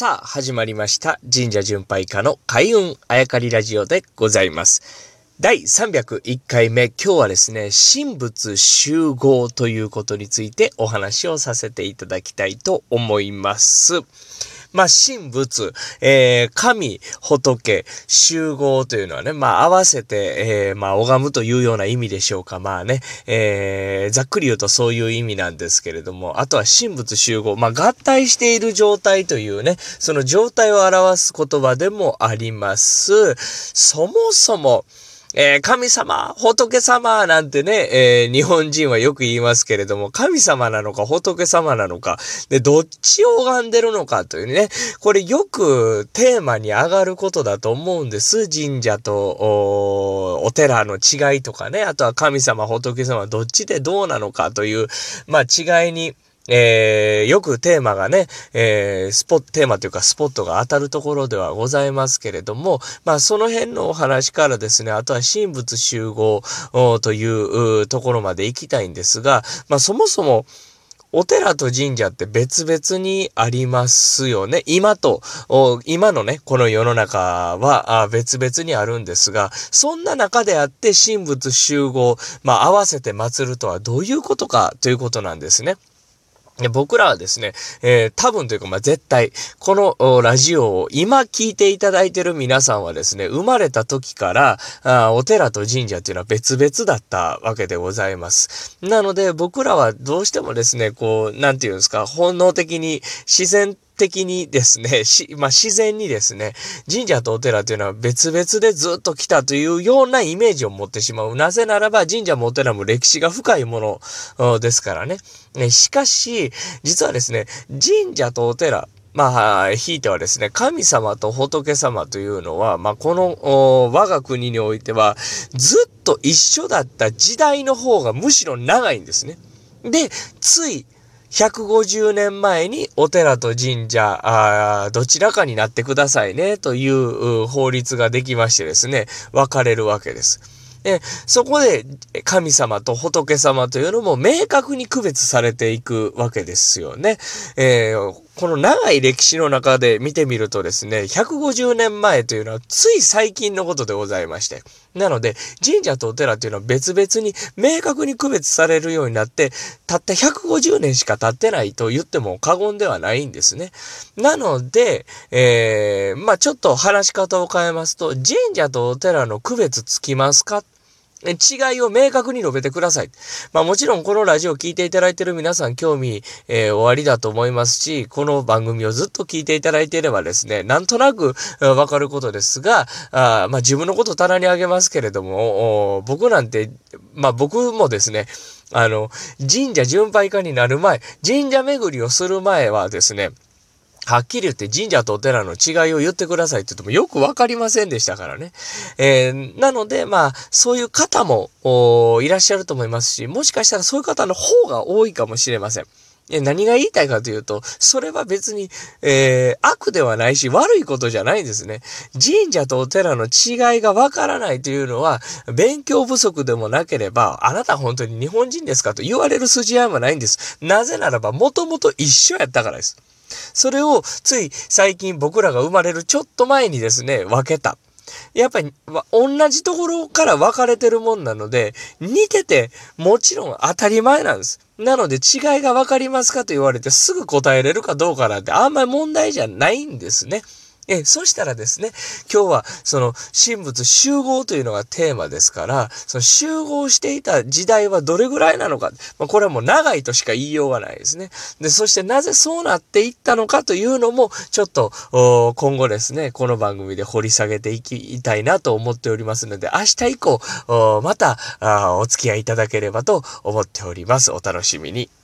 さあ、始まりました。神社巡拝家の開運あやかりラジオでございます。第301回目、今日はですね、神仏集合ということについてお話をさせていただきたいと思います。まあ、神仏、えー、神、仏、集合というのはね、まあ、合わせて、えー、まあ、拝むというような意味でしょうか。まあね、えー、ざっくり言うとそういう意味なんですけれども、あとは神仏集合、まあ、合体している状態というね、その状態を表す言葉でもあります。そもそも、えー、神様、仏様なんてね、えー、日本人はよく言いますけれども、神様なのか仏様なのか、で、どっちを拝んでるのかというね、これよくテーマに上がることだと思うんです。神社とおお寺の違いとかね、あとは神様、仏様、どっちでどうなのかという、まあ違いに、えー、よくテーマがね、えー、スポット、テーマというかスポットが当たるところではございますけれども、まあその辺のお話からですね、あとは神仏集合というところまで行きたいんですが、まあそもそも、お寺と神社って別々にありますよね。今と、今のね、この世の中は別々にあるんですが、そんな中であって神仏集合、まあ合わせて祀るとはどういうことかということなんですね。僕らはですね、えー、多分というか、まあ、絶対、このラジオを今聞いていただいている皆さんはですね、生まれた時からあ、お寺と神社っていうのは別々だったわけでございます。なので、僕らはどうしてもですね、こう、なんていうんですか、本能的に自然的にですね、し、まあ、自然にですね、神社とお寺というのは別々でずっと来たというようなイメージを持ってしまう。なぜならば神社もお寺も歴史が深いものですからね。ねしかし、実はですね、神社とお寺、まあ、ひいてはですね、神様と仏様というのは、まあ、この我が国においては、ずっと一緒だった時代の方がむしろ長いんですね。で、つい、150年前にお寺と神社、あどちらかになってくださいね、という法律ができましてですね、分かれるわけです。で、そこで神様と仏様というのも明確に区別されていくわけですよね。えー、この長い歴史の中で見てみるとですね、150年前というのはつい最近のことでございまして。なので、神社とお寺というのは別々に明確に区別されるようになって、たった150年しか経ってないと言っても過言ではないんですね。なので、えー、まあちょっと話し方を変えますと、神社とお寺の区別つきますか違いを明確に述べてください。まあもちろんこのラジオを聞いていただいている皆さん興味、えー、おありだと思いますし、この番組をずっと聞いていただいていればですね、なんとなくわかることですが、あまあ自分のこと棚にあげますけれども、僕なんて、まあ僕もですね、あの、神社巡拝家になる前、神社巡りをする前はですね、はっきり言って神社とお寺の違いを言ってくださいって言ってもよくわかりませんでしたからね。えー、なので、まあ、そういう方もいらっしゃると思いますし、もしかしたらそういう方の方が多いかもしれません。何が言いたいかというと、それは別に、えー、悪ではないし、悪いことじゃないんですね。神社とお寺の違いがわからないというのは、勉強不足でもなければ、あなた本当に日本人ですかと言われる筋合いもないんです。なぜならば、もともと一緒やったからです。それをつい最近僕らが生まれるちょっと前にですね、分けた。やっぱり、同じところから分かれてるもんなので、似ててもちろん当たり前なんです。なので違いが分かりますかと言われてすぐ答えれるかどうかなんてあんまり問題じゃないんですね。え、そしたらですね、今日はその神仏集合というのがテーマですから、その集合していた時代はどれぐらいなのか、まあ、これはもう長いとしか言いようがないですね。で、そしてなぜそうなっていったのかというのも、ちょっと今後ですね、この番組で掘り下げていきたいなと思っておりますので、明日以降、またお付き合いいただければと思っております。お楽しみに。